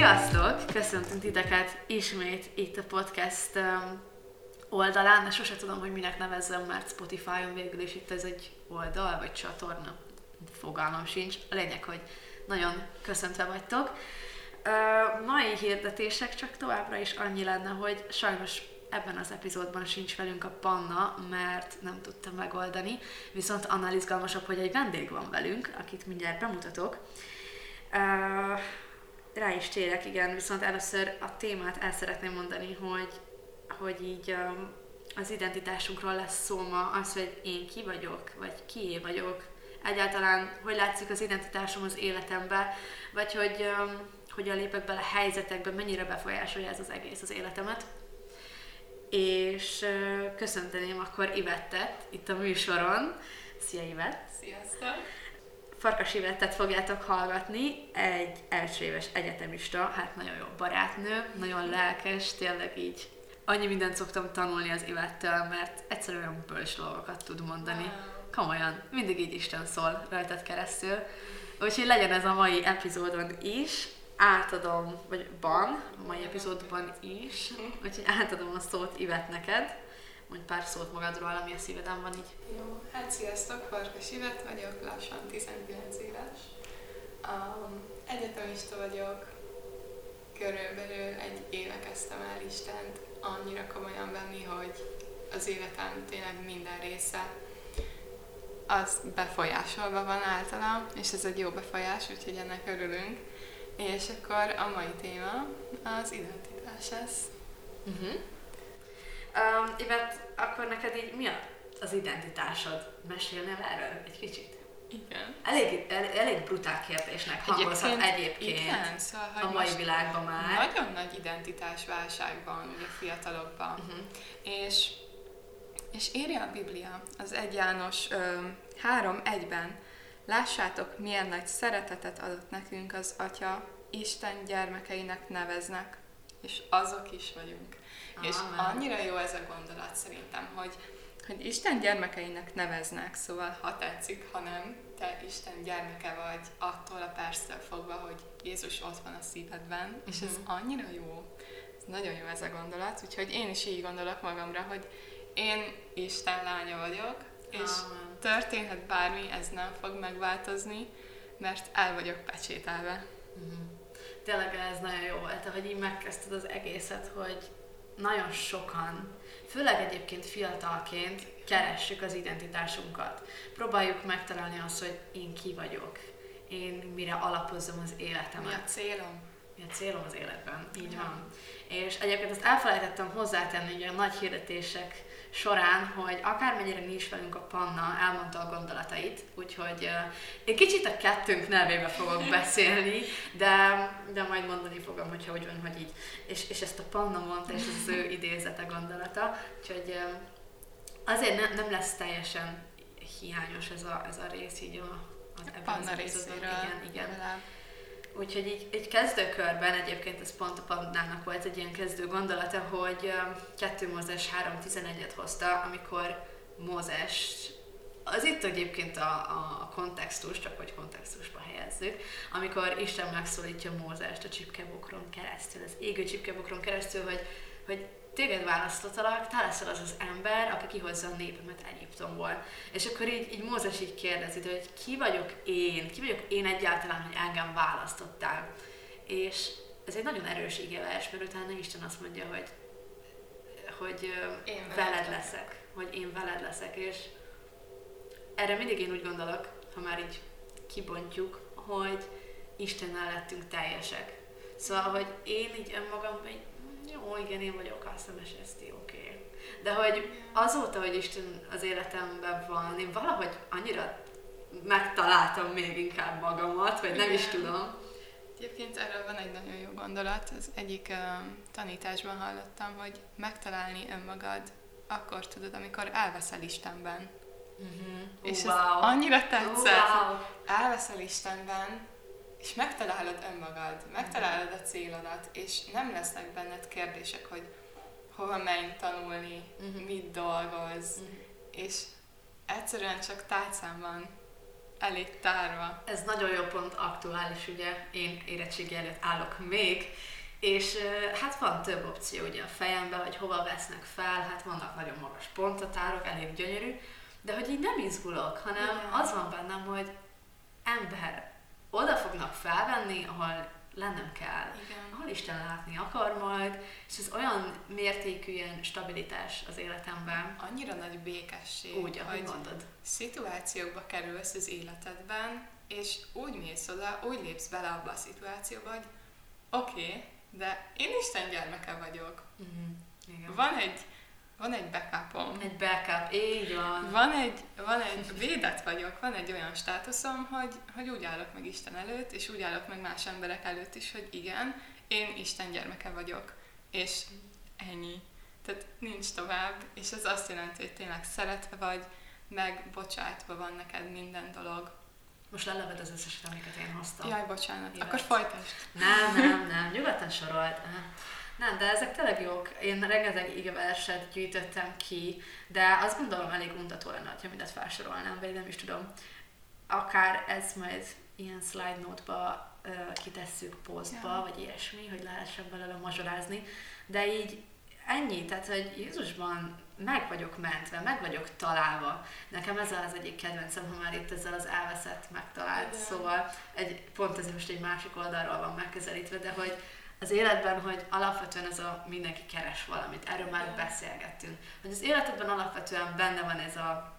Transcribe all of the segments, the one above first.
Sziasztok! Köszöntünk titeket ismét itt a podcast um, oldalán, de sose tudom, hogy minek nevezzem, mert Spotify-on végül is itt ez egy oldal vagy csatorna. Fogalmam sincs. A lényeg, hogy nagyon köszöntve vagytok. Mai hirdetések csak továbbra is annyi lenne, hogy sajnos ebben az epizódban sincs velünk a Panna, mert nem tudta megoldani, viszont annál izgalmasabb, hogy egy vendég van velünk, akit mindjárt bemutatok. Rá is térek, igen, viszont először a témát el szeretném mondani, hogy, hogy így um, az identitásunkról lesz szó ma, az, hogy én ki vagyok, vagy kié vagyok, egyáltalán hogy látszik az identitásom az életembe, vagy hogy um, hogyan lépek bele helyzetekbe, mennyire befolyásolja ez az egész az életemet. És köszönteném akkor Ivettet itt a műsoron. Szia Ivett! Sziasztok! Farkas Ivettet fogjátok hallgatni, egy első éves egyetemista, hát nagyon jó barátnő, nagyon lelkes, tényleg így annyi mindent szoktam tanulni az Ivettől, mert egyszerűen olyan bölcs dolgokat tud mondani. Komolyan, mindig így Isten szól rajtad keresztül. Úgyhogy legyen ez a mai epizódon is, átadom, vagy ban, a mai epizódban is, úgyhogy átadom a szót Ivet neked. Mondj pár szót magadról, ami a szíveden van így. Jó, hát sziasztok, Farkas Ivet vagyok, lassan 19 éves. Um, egyetemista vagyok, körülbelül egy éve kezdtem el Istent annyira komolyan venni, hogy az életem tényleg minden része az befolyásolva van általam, és ez egy jó befolyás, úgyhogy ennek örülünk. És akkor a mai téma az identitás lesz. Uh-huh. Um, Ivet, akkor neked így mi az identitásod? Mesélnél erről egy kicsit? Igen. Elég, el, elég brutál kérdésnek hangozhat egyébként, egyébként igen, szóval, hogy a mai világban már. Nagyon nagy identitásválság van ugye fiatalokban. Uh-huh. És, és írja a Biblia az 1 János 3.1-ben, lássátok, milyen nagy szeretetet adott nekünk az Atya, Isten gyermekeinek neveznek, és azok is vagyunk. És annyira jó ez a gondolat szerintem, hogy, hogy Isten gyermekeinek neveznek, szóval ha tetszik, ha nem, te Isten gyermeke vagy attól a perctől fogva, hogy Jézus ott van a szívedben, és ez uh-huh. annyira jó, ez nagyon jó ez a gondolat, úgyhogy én is így gondolok magamra, hogy én Isten lánya vagyok, és Amen. történhet bármi, ez nem fog megváltozni, mert el vagyok pecsételve. Uh-huh. Tényleg ez nagyon jó volt, hogy így megkezdted az egészet, hogy nagyon sokan, főleg egyébként fiatalként keressük az identitásunkat. Próbáljuk megtalálni azt, hogy én ki vagyok, én mire alapozom az életemet. Mi a célom? Mi a célom az életben, így van. És egyébként ezt elfelejtettem hozzátenni, hogy a nagy hirdetések során, hogy akármennyire nincs velünk a Panna, elmondta a gondolatait, úgyhogy uh, én kicsit a kettőnk nevébe fogok beszélni, de, de majd mondani fogom, hogyha úgy van, hogy így. És, és ezt a Panna mondta, és ez az ő idézete gondolata, úgyhogy uh, azért ne, nem lesz teljesen hiányos ez a, ez a rész így a, az ebben Panna részéről. Igen, igen. Legalább. Úgyhogy így egy kezdőkörben egyébként ez pont a Pandának volt egy ilyen kezdő gondolata, hogy 2 Mózes 3.11-et hozta, amikor Mózes, az itt egyébként a, a kontextus, csak hogy kontextusba helyezzük, amikor Isten megszólítja Mózest a csipkebokron keresztül, az égő csipkebokron keresztül, hogy, hogy téged választottalak, te leszel az az ember, aki kihozza a népemet Egyiptomból. És akkor így, így Mózes így kérdezi, hogy ki vagyok én, ki vagyok én egyáltalán, hogy engem választottál. És ez egy nagyon erős igevers, mert utána Isten azt mondja, hogy, hogy én veled, veled leszek, hogy én veled leszek, és erre mindig én úgy gondolok, ha már így kibontjuk, hogy Istennel lettünk teljesek. Szóval, hogy én így önmagamban jó, igen, én vagyok a szemes eszti, oké. Okay. De hogy azóta, hogy Isten az életemben van, én valahogy annyira megtaláltam még inkább magamat, vagy nem is tudom. Egyébként erről van egy nagyon jó gondolat. Az egyik uh, tanításban hallottam, hogy megtalálni önmagad akkor tudod, amikor elveszel Istenben. Uh-huh. És wow. ez annyira tetszett. Wow. Elveszel Istenben, és megtalálod önmagad, megtalálod a célodat, és nem lesznek benned kérdések, hogy hova menj tanulni, uh-huh. mit dolgoz, uh-huh. és egyszerűen csak tárcán van elé tárva. Ez nagyon jó pont aktuális, ugye én érettségi előtt állok még, és hát van több opció ugye a fejemben, hogy hova vesznek fel, hát vannak nagyon magas pontatárok, elég gyönyörű, de hogy így nem izgulok, hanem Igen. az van bennem, hogy ember, oda fognak felvenni, ahol lennem kell, Igen. ahol Isten látni akar majd, és ez olyan mértékű ilyen stabilitás az életemben. Annyira nagy békesség, úgy, ahogy mondod. Szituációkba kerülsz az életedben, és úgy mész oda, úgy lépsz bele abba a szituációba, hogy oké, okay, de én Isten gyermeke vagyok. Uh-huh. Igen. Van egy van egy backupom. Egy backup, így van. Van egy, van egy, védett vagyok, van egy olyan státuszom, hogy, hogy úgy állok meg Isten előtt, és úgy állok meg más emberek előtt is, hogy igen, én Isten gyermeke vagyok. És ennyi. Tehát nincs tovább, és ez azt jelenti, hogy tényleg szeretve vagy, meg bocsátva van neked minden dolog. Most leleved az összeset, amiket én hoztam. Jaj, bocsánat. Évet. Akkor folytasd. Nem, nem, nem. Nyugodtan sorolt. Nem, de ezek tényleg jók. Én rengeteg igeverset gyűjtöttem ki, de azt gondolom elég untató lenne, ha mindet felsorolnám, vagy nem is tudom. Akár ez majd ilyen slide note-ba kitesszük posztba, ja. vagy ilyesmi, hogy lehessen belőle mazsolázni, de így ennyi, tehát hogy Jézusban meg vagyok mentve, meg vagyok találva. Nekem ez az egyik kedvencem, ha már itt ezzel az elveszett, megtalált, Igen. szóval egy, pont ez most egy másik oldalról van megközelítve, de hogy az életben, hogy alapvetően ez a mindenki keres valamit, erről már beszélgettünk, hogy az életedben alapvetően benne van ez, a,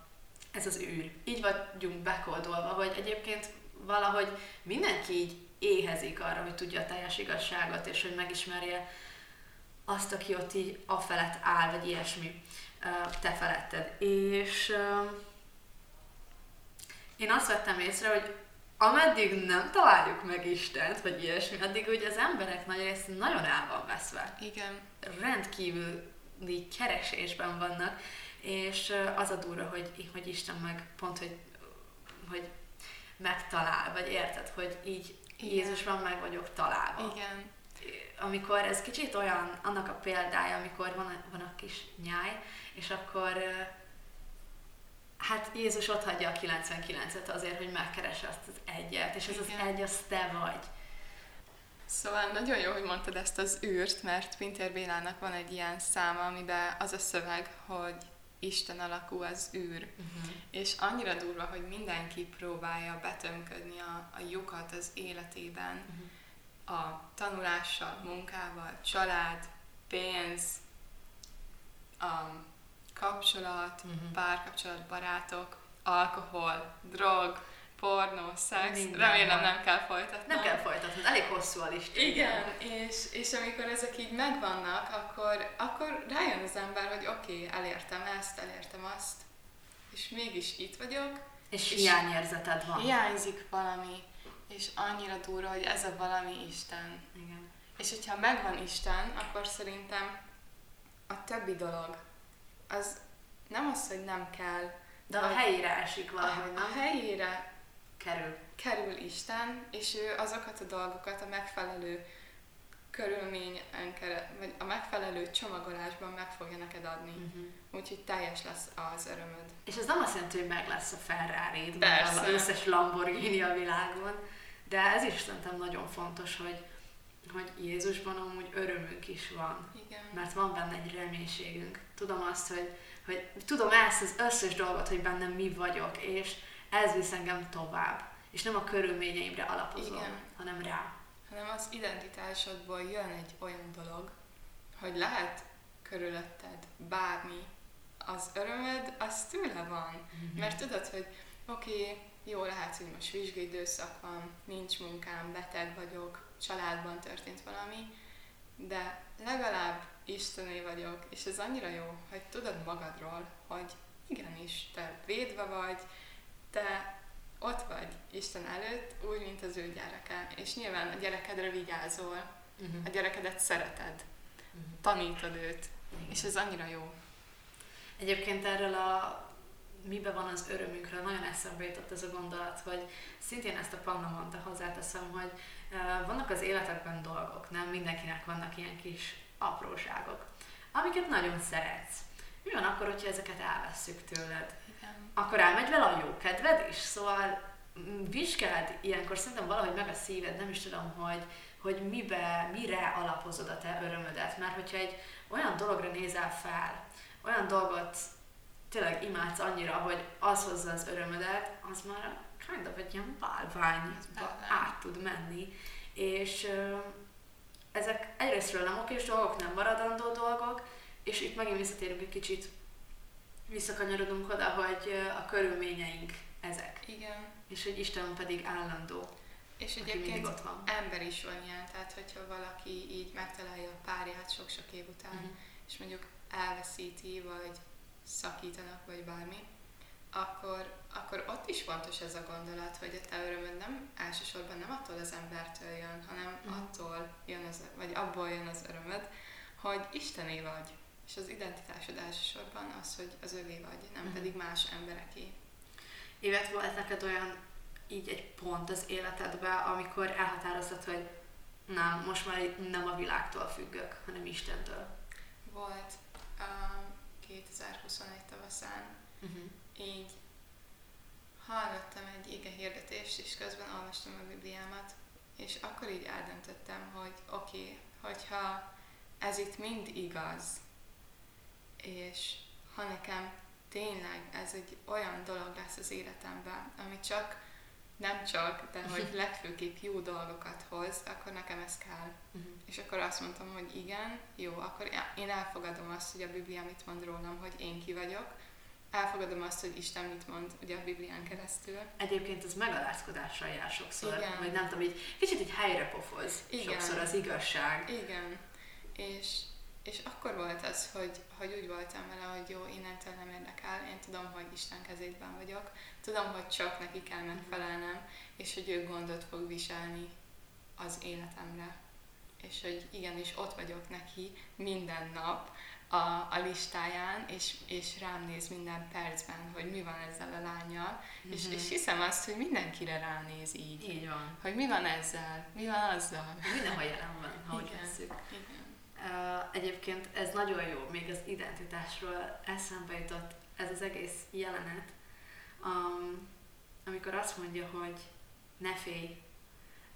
ez az űr. Így vagyunk bekódolva, hogy egyébként valahogy mindenki így éhezik arra, hogy tudja a teljes igazságot, és hogy megismerje azt, aki ott így a felett áll, vagy ilyesmi te feletted. És én azt vettem észre, hogy ameddig nem találjuk meg Istent, vagy ilyesmi, addig ugye az emberek nagy része nagyon el van veszve. Igen. Rendkívüli keresésben vannak, és az a durva, hogy, hogy Isten meg pont, hogy, hogy megtalál, vagy érted, hogy így Igen. Jézusban meg vagyok találva. Igen. Amikor ez kicsit olyan, annak a példája, amikor van a, van a kis nyáj, és akkor hát Jézus ott hagyja a 99-et azért, hogy megkeresse azt az egyet, és ez Igen. az egy, az te vagy. Szóval nagyon jó, hogy mondtad ezt az űrt, mert Pintér Bélának van egy ilyen száma, amiben az a szöveg, hogy Isten alakú az űr. Uh-huh. És annyira durva, hogy mindenki próbálja betömködni a, a lyukat az életében, uh-huh. a tanulással, munkával, család, pénz, a kapcsolat, uh-huh. párkapcsolat, barátok, alkohol, drog, pornó, szex, Minden remélem nem kell folytatni. Nem kell folytatni, elég hosszú a lista. Igen, és, és amikor ezek így megvannak, akkor, akkor rájön az ember, hogy oké, okay, elértem ezt, elértem azt, és mégis itt vagyok. És, és hiányérzeted van. Hiányzik valami, és annyira durva, hogy ez a valami Isten. Igen. És hogyha megvan Isten, akkor szerintem a többi dolog, az nem az, hogy nem kell. De a helyére esik valahogy, nem? A helyére kerül. Kerül Isten, és ő azokat a dolgokat a megfelelő körülményen, vagy a megfelelő csomagolásban meg fogja neked adni. Uh-huh. Úgyhogy teljes lesz az örömöd. És ez nem azt jelenti, hogy meg lesz a ferrari meg az összes Lamborghini a világon, de ez is szerintem nagyon fontos, hogy, hogy Jézusban amúgy örömünk is van. Igen. Mert van benne egy reménységünk. Tudom azt, hogy, hogy tudom ezt az összes dolgot, hogy bennem mi vagyok, és ez visz engem tovább. És nem a körülményeimre alapozom, Igen. hanem rá. Hanem az identitásodból jön egy olyan dolog, hogy lehet körülötted bármi, az örömöd, az tőle van. Mm-hmm. Mert tudod, hogy oké, okay, jó lehet, hogy most vizsgai időszak van, nincs munkám, beteg vagyok, családban történt valami, de legalább Istené vagyok, és ez annyira jó, hogy tudod magadról, hogy igenis, te védve vagy, te ott vagy Isten előtt, úgy, mint az ő gyereke. És nyilván a gyerekedre vigyázol, uh-huh. a gyerekedet szereted, uh-huh. tanítod őt, Igen. és ez annyira jó. Egyébként erről a mibe van az örömünkről, nagyon eszembe jutott ez a gondolat, hogy szintén ezt a Panna mondta, hozzáteszem, hogy vannak az életekben dolgok, nem mindenkinek vannak ilyen kis apróságok, amiket nagyon szeretsz. Mi van akkor, hogyha ezeket elvesszük tőled? Igen. Akkor elmegy vele a jó kedved is, szóval vizsgáld ilyenkor szerintem valahogy meg a szíved, nem is tudom, hogy, hogy mibe, mire alapozod a te örömödet. Mert hogyha egy olyan dologra nézel fel, olyan dolgot tényleg imádsz annyira, hogy az hozza az örömödet, az már kind of egy ilyen bálványba át tud menni. És ö, ezek egyrésztről nem okés dolgok, nem maradandó dolgok, és itt megint visszatérünk egy kicsit, visszakanyarodunk oda, hogy a körülményeink ezek. Igen. És hogy Isten pedig állandó. És egyébként ott van. ember is van ilyen, tehát hogyha valaki így megtalálja a párját sok-sok év után, uh-huh. és mondjuk elveszíti, vagy szakítanak, vagy bármi, akkor, akkor ott is fontos ez a gondolat, hogy a te örömöd nem elsősorban nem attól az embertől jön, hanem uh-huh. attól jön az, vagy abból jön az örömöd, hogy Istené vagy. És az identitásod elsősorban az, hogy az övé vagy, nem uh-huh. pedig más embereké. Évet volt neked olyan így egy pont az életedben, amikor elhatároztad, hogy nem, most már nem a világtól függök, hanem Istentől? Volt. Um, 2021 tavaszán. Uh-huh. Így hallottam egy ige hirdetést, és közben olvastam a Bibliámat, és akkor így eldöntöttem, hogy oké, okay, hogyha ez itt mind igaz, és ha nekem tényleg ez egy olyan dolog lesz az életemben, ami csak, nem csak, de hogy legfőképp jó dolgokat hoz, akkor nekem ez kell. Uh-huh. És akkor azt mondtam, hogy igen, jó, akkor én elfogadom azt, hogy a Biblia mit mond rólam, hogy én ki vagyok, elfogadom azt, hogy Isten mit mond ugye a Biblián keresztül. Egyébként ez megalázkodással jár sokszor, Igen. vagy nem tudom, így kicsit egy helyre pofoz Igen. sokszor az igazság. Igen. És és akkor volt az, hogy, hogy úgy voltam vele, hogy jó, innentől nem érdekel, én tudom, hogy Isten kezében vagyok, tudom, hogy csak neki kell megfelelnem, és hogy ő gondot fog viselni az életemre. És hogy igenis ott vagyok neki minden nap a, a listáján, és, és rám néz minden percben, hogy mi van ezzel a lányjal, mm-hmm. és, és hiszem azt, hogy mindenkire ránéz így. Így van. Hogy mi van ezzel, mi van azzal. Mindenhol jelen van, ha úgy Igen. Egyébként ez nagyon jó, még az identitásról eszembe jutott ez az egész jelenet, um, amikor azt mondja, hogy ne félj,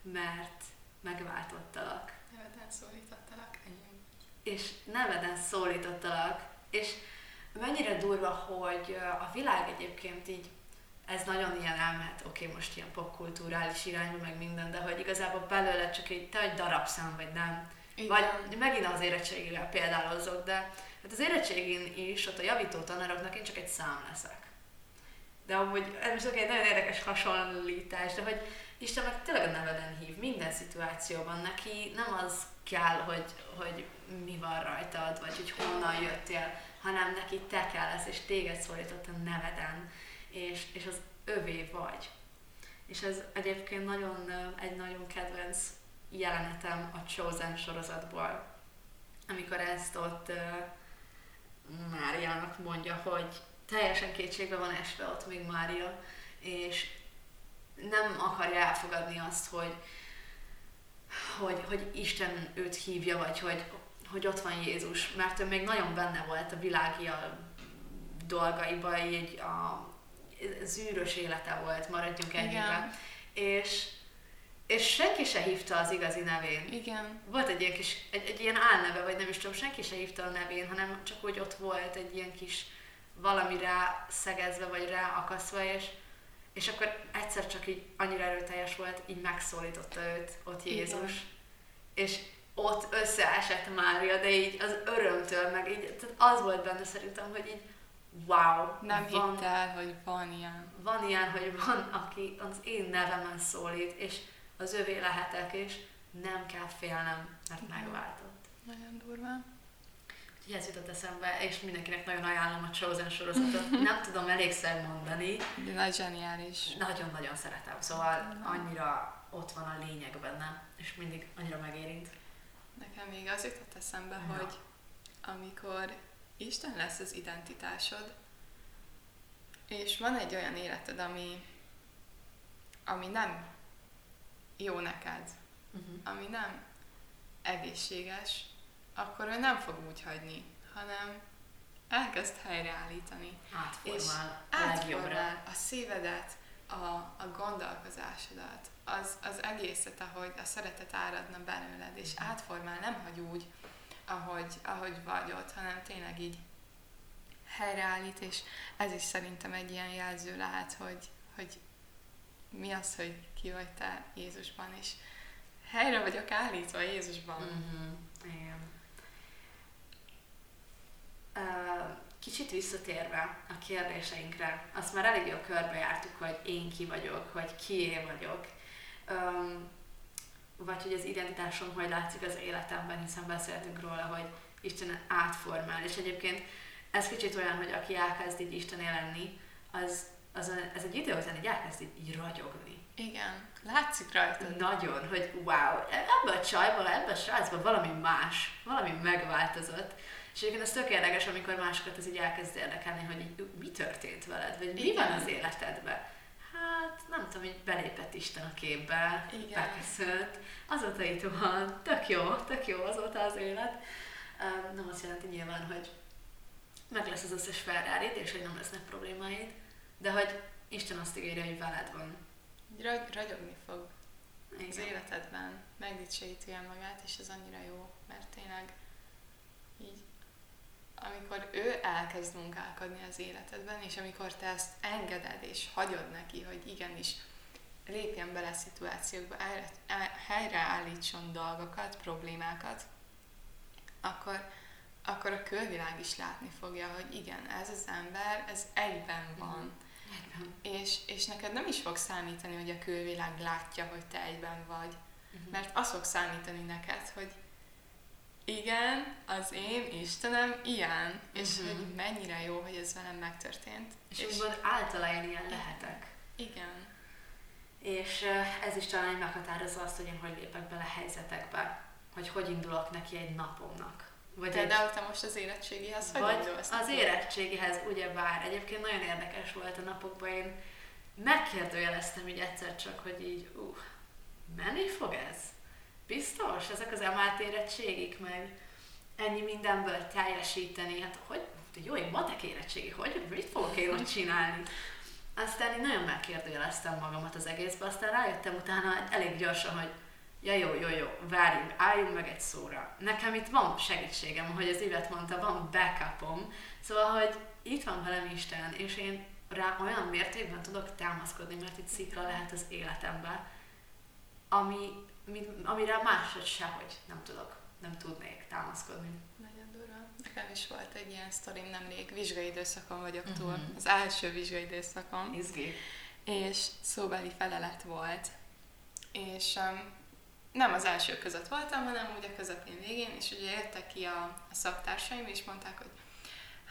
mert megváltottalak. Neveden szólítottalak, ennyi. És neveden szólítottalak, és mennyire durva, hogy a világ egyébként így ez nagyon ilyen elmehet, oké, okay, most ilyen popkulturális irányba, meg minden, de hogy igazából belőle csak egy, te egy darabszám vagy nem igen. Vagy megint az érettségével példálozok, de hát az érettségén is, ott a javító tanároknak én csak egy szám leszek. De amúgy, ez most egy nagyon érdekes hasonlítás, de hogy Isten meg tényleg a neveden hív minden szituációban. Neki nem az kell, hogy, hogy mi van rajtad, vagy hogy honnan jöttél, hanem neki te kell lesz, és téged szólított a neveden, és, és az övé vagy. És ez egyébként nagyon, egy nagyon kedvenc jelenetem a Chosen sorozatból, amikor ezt ott Máriának mondja, hogy teljesen kétségbe van esve ott még Mária, és nem akarja elfogadni azt, hogy, hogy, hogy Isten őt hívja, vagy hogy, hogy ott van Jézus, mert ő még nagyon benne volt a világi a dolgaiba, így a zűrös élete volt, maradjunk ennyiben. És és senki se hívta az igazi nevén. Igen. Volt egy ilyen kis, egy, egy ilyen álneve, vagy nem is tudom, senki se hívta a nevén, hanem csak úgy ott volt egy ilyen kis valami rá szegezve, vagy rá akasztva, és, és akkor egyszer csak így annyira erőteljes volt, így megszólította őt ott Jézus. Igen. És ott összeesett Mária, de így az örömtől, meg így, tehát az volt benne szerintem, hogy így wow. Nem van, hitt el, hogy van ilyen. Van ilyen, hogy van, aki az én nevemen szólít, és az övé lehetek, és nem kell félnem, mert megváltott. Nagyon durva. Úgyhogy ez jutott eszembe, és mindenkinek nagyon ajánlom a Chosen sorozatot. Nem tudom elégszer mondani. De nagy zseniális. Nagyon-nagyon szeretem, szóval annyira ott van a lényeg benne, és mindig annyira megérint. Nekem még az jutott eszembe, ja. hogy amikor Isten lesz az identitásod, és van egy olyan életed, ami, ami nem jó neked, uh-huh. ami nem egészséges, akkor ő nem fog úgy hagyni, hanem elkezd helyreállítani. Átformál és átformál a szívedet, a, a gondolkozásodat, az, az egészet, ahogy a szeretet áradna belőled, és átformál, nem hagy úgy, ahogy, ahogy vagy ott, hanem tényleg így helyreállít, és ez is szerintem egy ilyen jelző lehet, hogy, hogy mi az, hogy ki vagy te Jézusban, és helyre vagyok állítva Jézusban. Mm-hmm. Igen. Kicsit visszatérve a kérdéseinkre, azt már elég jó körbejártuk, hogy én ki vagyok, vagy kié vagyok, vagy hogy az identitásom hogy látszik az életemben, hiszen beszéltünk róla, hogy Isten átformál, és egyébként ez kicsit olyan, hogy aki elkezd így Isten lenni, az, az ez egy idő után így elkezd így, így ragyogni. Igen, látszik rajta. Nagyon, hogy wow, ebben a csajban, ebben a srácban valami más, valami megváltozott. És egyébként ez tök érdekes, amikor másokat ez így elkezd érdekelni, hogy így, mi történt veled, vagy mi Igen. van az életedben. Hát nem tudom, hogy belépett Isten a képbe, Igen. beköszönt, azóta itt van, tök jó, tök jó azóta az élet. Nem azt jelenti nyilván, hogy meg lesz az összes ferrari és hogy nem lesznek problémáid, de hogy Isten azt ígéri, hogy veled van. Ragy, ragyogni fog Igen. az életedben, megdicséríti el magát, és ez annyira jó, mert tényleg így, amikor ő elkezd munkálkodni az életedben, és amikor te ezt engeded, és hagyod neki, hogy igenis lépjen bele szituációkba, helyreállítson dolgokat, problémákat, akkor akkor a külvilág is látni fogja, hogy igen, ez az ember, ez egyben van. És, és neked nem is fog számítani, hogy a külvilág látja, hogy te egyben vagy. Uh-huh. Mert az fog számítani neked, hogy igen, az én Istenem ilyen, uh-huh. és mhm. hogy mennyire jó, hogy ez velem megtörtént. És, és úgymond általa én ilyen lehetek. Igen. És ez is talán meghatározza azt, hogy én hogy lépek bele helyzetekbe, hogy hogy indulok neki egy napomnak. Vagy Például te most az érettségihez Vagy az érettségihez, bár egyébként nagyon érdekes volt a napokban, én megkérdőjeleztem így egyszer csak, hogy így, uh, menni fog ez? Biztos? Ezek az emelt érettségik, meg ennyi mindenből teljesíteni, hát hogy, jó, én matek érettségi, hogy, mit fogok én ott csinálni? Aztán én nagyon megkérdőjeleztem magamat az egészbe, aztán rájöttem utána elég gyorsan, hogy ja jó, jó, jó, várjunk, álljunk meg egy szóra. Nekem itt van segítségem, hogy az évet mondta, van backupom, szóval, hogy itt van velem Isten, és én rá olyan mértékben tudok támaszkodni, mert itt szikra lehet az életembe, ami, mi, amire máshogy sehogy nem tudok, nem tudnék támaszkodni. Nagyon durva. Nekem is volt egy ilyen sztorim nemrég, vizsgai időszakon vagyok túl, uh-huh. az első vizsgai időszakon. Izgi. És szóbeli felelet volt. És um, nem az első között voltam, hanem úgy a közepén végén, és ugye jöttek ki a, a szaktársaim, és mondták, hogy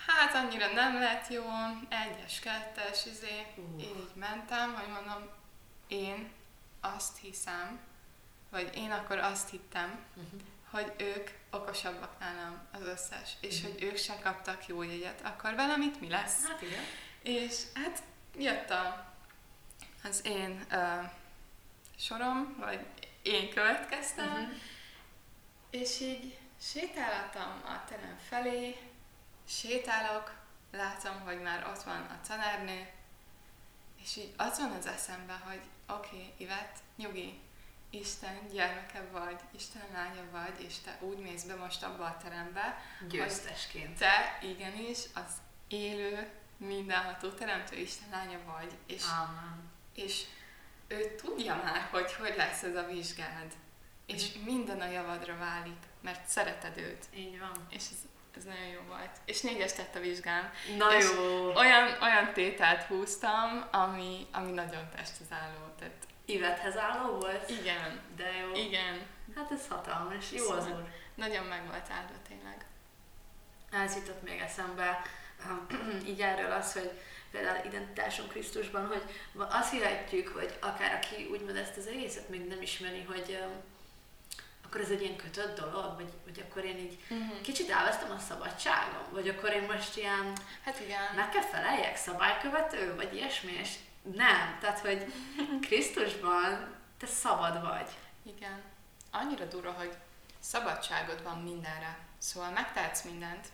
hát annyira nem lett jó, egyes, kettes, izé, uh. én így mentem, hogy mondom, én azt hiszem, vagy én akkor azt hittem, uh-huh. hogy ők okosabbak nálam az összes, és uh-huh. hogy ők se kaptak jó jegyet, akkor velem itt mi lesz? Hát igen. És hát jött a, az én uh, sorom, vagy én következtem, uh-huh. és így sétáltam a terem felé, sétálok, látom, hogy már ott van a tanárnő, és így az van az eszembe, hogy oké, okay, Ivet, nyugi, Isten gyermeke vagy, Isten lánya vagy, és te úgy mész be most abba a terembe, Győztesként. te igenis az élő, mindenható teremtő Isten lánya vagy. És, Amen. és ő tudja már, hogy hogy lesz ez a vizsgád. És minden a javadra válik, mert szereted őt. Így van. És ez, ez nagyon jó volt. És négyes tett a vizsgám. Na és jó. Olyan, olyan tételt húztam, ami, ami nagyon testhez álló. Tehát Ivethez álló volt? Igen. De jó. Igen. Hát ez hatalmas. Jó szóval az úr. Nagyon meg volt áldva tényleg. Ez jutott még eszembe így erről az, hogy például identitásunk Krisztusban, hogy azt hihetjük, hogy akár aki úgymond ezt az egészet még nem ismeri, hogy um, akkor ez egy ilyen kötött dolog, vagy, vagy akkor én így uh-huh. kicsit elvesztem a szabadságom, vagy akkor én most ilyen hát igen. meg kell feleljek, szabálykövető, vagy ilyesmi, és nem, tehát hogy Krisztusban te szabad vagy. Igen. Annyira durva, hogy szabadságod van mindenre. Szóval megtehetsz mindent,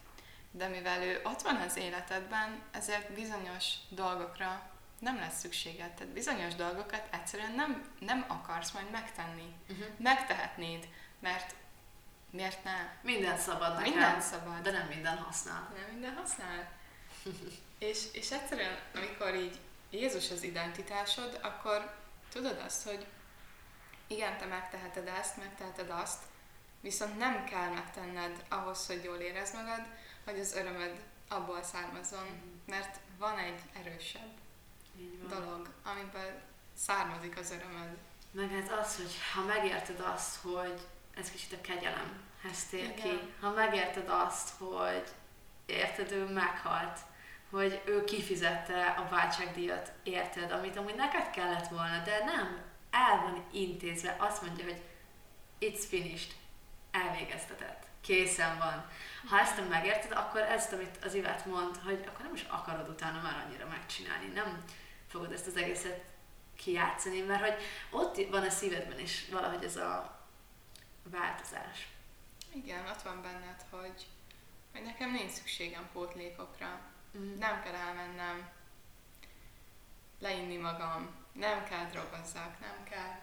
de mivel ő ott van az életedben, ezért bizonyos dolgokra nem lesz szükséged. Tehát bizonyos dolgokat egyszerűen nem, nem akarsz majd megtenni. Uh-huh. Megtehetnéd, mert miért ne? Minden szabad nekem, Minden szabad. de nem minden használ. Nem minden használ. és, és egyszerűen, amikor így Jézus az identitásod, akkor tudod azt, hogy igen, te megteheted ezt, megteheted azt, viszont nem kell megtenned ahhoz, hogy jól érezd magad, hogy az örömöd abból származzon, mert van egy erősebb dolog, amiből származik az örömöd. Meg hát az, hogy ha megérted azt, hogy ez kicsit a kegyelemhez tér Igen. ki, ha megérted azt, hogy érted, ő meghalt, hogy ő kifizette a váltságdíjat, érted, amit amúgy neked kellett volna, de nem, el van intézve, azt mondja, hogy it's finished, elvégeztetett, készen van. Ha ezt nem megérted, akkor ezt, amit az Ivát mond, hogy akkor nem is akarod utána már annyira megcsinálni, nem fogod ezt az egészet kijátszani, mert hogy ott van a szívedben is valahogy ez a változás. Igen, ott van benned, hogy, hogy nekem nincs szükségem pótlékokra, Mm. nem kell elmennem leinni magam, nem kell drogozzak, nem kell,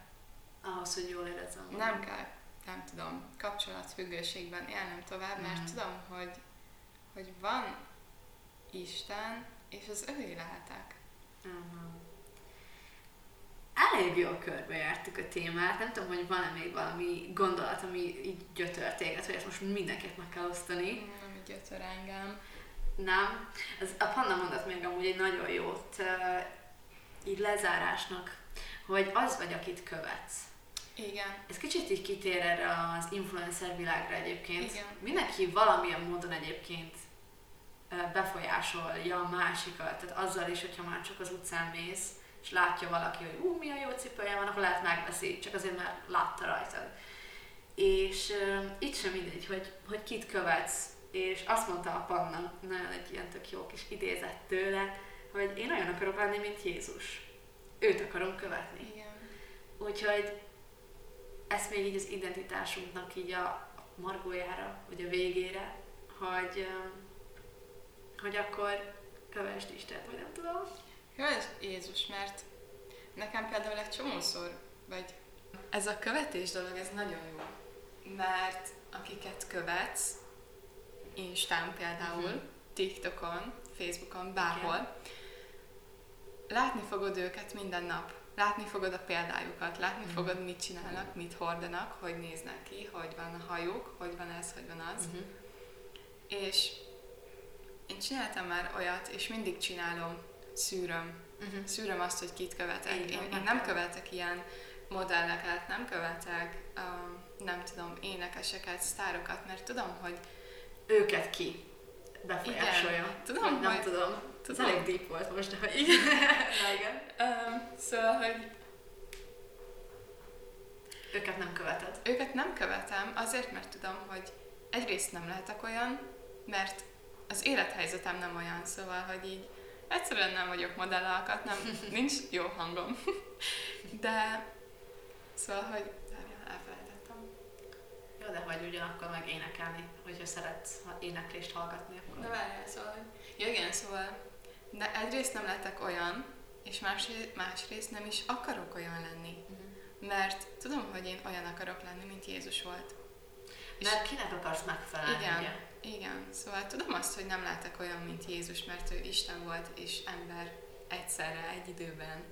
Ahhoz, hogy jól érezzem magam. nem kell, nem tudom, kapcsolatfüggőségben élnem tovább, mert Mm. tudom, hogy, hogy van Isten, és az övé lehetek. Mhm. Elég jól körbejártuk a témát. Nem tudom, hogy van-e még valami gondolat, ami így gyötör téged, hogy ezt most mindenképp meg kell osztani. Nem így gyötör engem. Nem. Ez, a Panna mondat még amúgy egy nagyon jót így lezárásnak, hogy az vagy, akit követsz. Igen, Ez kicsit így kitér erre az influencer világra egyébként. Igen. Mindenki valamilyen módon egyébként befolyásolja a másikat. Tehát azzal is, hogyha már csak az utcán mész, és látja valaki, hogy ú, milyen jó cipője van, akkor lehet megveszi, csak azért, mert látta rajtad. És uh, itt sem mindegy, hogy, hogy kit követsz. És azt mondta a Panna, nagyon egy ilyen tök jó kis idézet tőle, hogy én olyan akarok lenni, mint Jézus. Őt akarom követni. igen. Úgyhogy ezt még így az identitásunknak így a margójára, vagy a végére, hogy, öm, hogy akkor kövesd Istent, vagy nem tudom. Kövess Jézus, mert nekem például egy csomószor, vagy ez a követés dolog, ez nagyon jó. Mert akiket követsz, Instán például, Mhm. TikTokon, Facebookon, bárhol, látni fogod őket minden nap. Látni fogod a példájukat, látni Mhm. fogod, mit csinálnak, mit hordanak, hogy néznek ki, hogy van a hajuk, hogy van ez, hogy van az. Uh-huh. És én csináltam már olyat, és mindig csinálom, szűröm. Uh-huh. Szűröm azt, hogy kit követek. Én, én nem követek ilyen modelleket, nem követek, um, nem tudom, énekeseket, sztárokat, mert tudom, hogy Őket ki befolyásolja. Igen. Tudom, Vagy nem hogy- tudom. Ez tudom. elég deep volt most, de hogy... Na igen. um, szóval, hogy Őket nem követed. őket nem követem, azért, mert tudom, hogy egyrészt nem lehetek olyan, mert az élethelyzetem nem olyan, szóval, hogy így egyszerűen nem vagyok modellalkat, nem, nincs jó hangom. De szóval, hogy. Jó, de hogy ugyanakkor meg énekelni, hogyha szeretsz éneklést hallgatni, akkor... Na várjál, szóval. Ja, igen, szóval, de egyrészt nem lehetek olyan, és másrészt, másrészt nem is akarok olyan lenni. Mhm. Mert tudom, hogy én olyan akarok lenni, mint Jézus volt. És- Mert kinek akarsz megfelelni, Igen, ugye? igen. Szóval tudom azt, hogy nem lehetek olyan, mint Jézus, mert ő Isten volt és ember egyszerre, egy időben,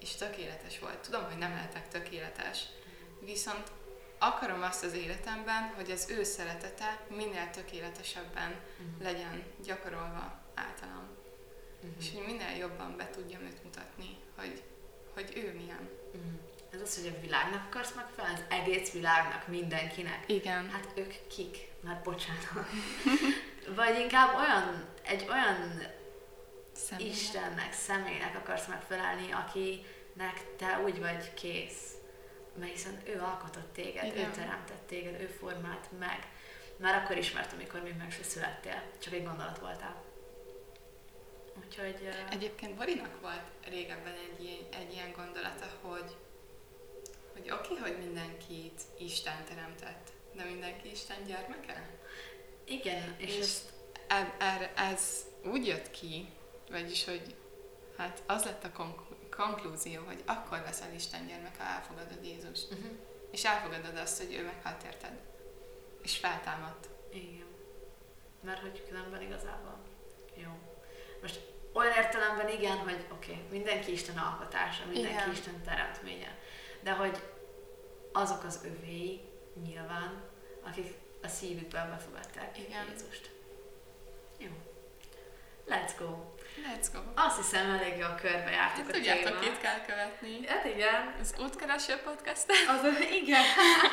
és tökéletes volt. Tudom, hogy nem lehetek tökéletes, viszont akarom azt az életemben, hogy az ő szeretete minél tökéletesebben Mhm. legyen gyakorolva általam. Mhm. És hogy minél jobban be tudjam őt mutatni, hogy, hogy ő milyen. Mhm. Ez az, hogy a világnak akarsz megfelelni, az egész világnak, mindenkinek. Igen. Hát ők kik? Már bocsánat. Vagy inkább olyan, egy olyan Személyek. Istennek, személynek akarsz megfelelni, akinek te úgy vagy kész. Mert hiszen ő alkotott téged, Igen. ő teremtett téged, ő formált meg. Már akkor ismertem, amikor még meg se születtél. Csak egy gondolat voltál. Úgyhogy... Uh, Egyébként Borinak volt régebben egy ilyen, egy ilyen gondolata, hogy, hogy oké, okay, hogy mindenkit Isten teremtett, de mindenki Isten gyermeke? igen, és, És ezt e- ez úgy jött ki, vagyis, hogy Hát az lett a konk- konklúzió, hogy akkor leszel Isten gyermek, ha elfogadod Jézust. Uh-huh. És elfogadod azt, hogy ő meghalt érted. És feltámadt. Igen. Mert hogy különben igazából. Jó. Most olyan értelemben igen, hogy oké, okay, mindenki Isten alkotása, mindenki Igen. Isten teremtménye. De hogy azok az övéi nyilván, akik a szívükben befogadták Igen. Jézust. Jó. Let's go. Let's go. Azt hiszem, elég jól körbejártuk a Tudjátok, témát. itt kell követni. Hát igen. Az útkereső podcast Az, igen.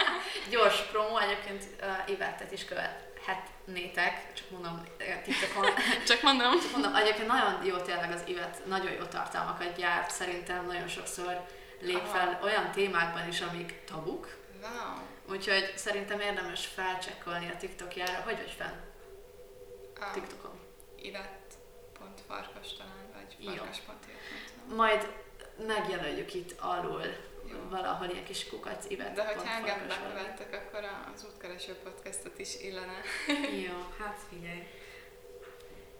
Gyors promo, egyébként uh, Ivettet is követhetnétek, csak mondom, TikTokon. Csak mondom. Csak mondom, egyébként nagyon jó tényleg az Ivet, nagyon jó tartalmakat gyárt, szerintem nagyon sokszor lép Aha. fel olyan témákban is, amik tabuk, Wow. úgyhogy szerintem érdemes felcsekkolni a TikTokjára, hogy vagy fenn A TikTokon. Ivett.farkas talán, vagy nem tudom. Majd megjelöljük itt alul Jó. valahol ilyen kis kukac Ivet. De hogyha pont engem farkas bekövettek, akkor az útkereső podcastot is illene. Jó, hát figyelj.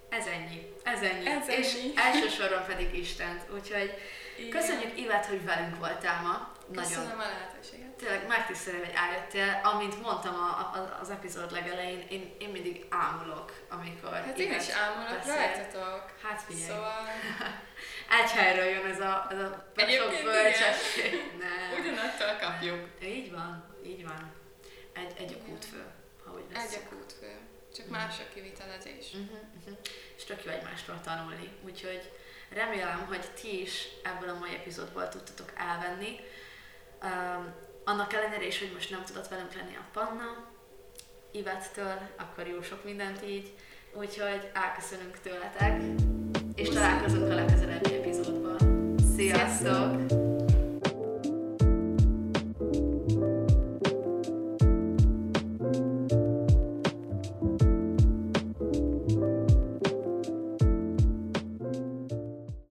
Ez ennyi. Ez ennyi. Ez És ennyi. elsősorban pedig Istent. Úgyhogy köszönjük Ivet, hogy velünk voltál ma. Nagyon. Köszönöm a lehetőséget. Tényleg megtisztelő, hogy eljöttél. Amint mondtam a, a, az epizód legelején, én, én mindig ámulok, amikor Hát én is ámulok rajtatok. Hát figyelj. Szóval Egy helyről jön ez a, ez a sok bölcsesség. Ugyanattól kapjuk. Így van, így van. Egy, egy a kútfő, ha úgy Egy veszük. a kútfő. Csak Mm. más a kivitelezés. Uh-huh, uh-huh. És tök jó egymástól tanulni. Úgyhogy remélem, hogy ti is ebből a mai epizódból tudtatok elvenni. Um, annak ellenére is, hogy most nem tudott velünk lenni a Panna, Ivettől, akkor jó sok mindent így. Úgyhogy elköszönünk tőletek, és találkozunk a legközelebbi epizódban. Sziasztok! Sziasztok!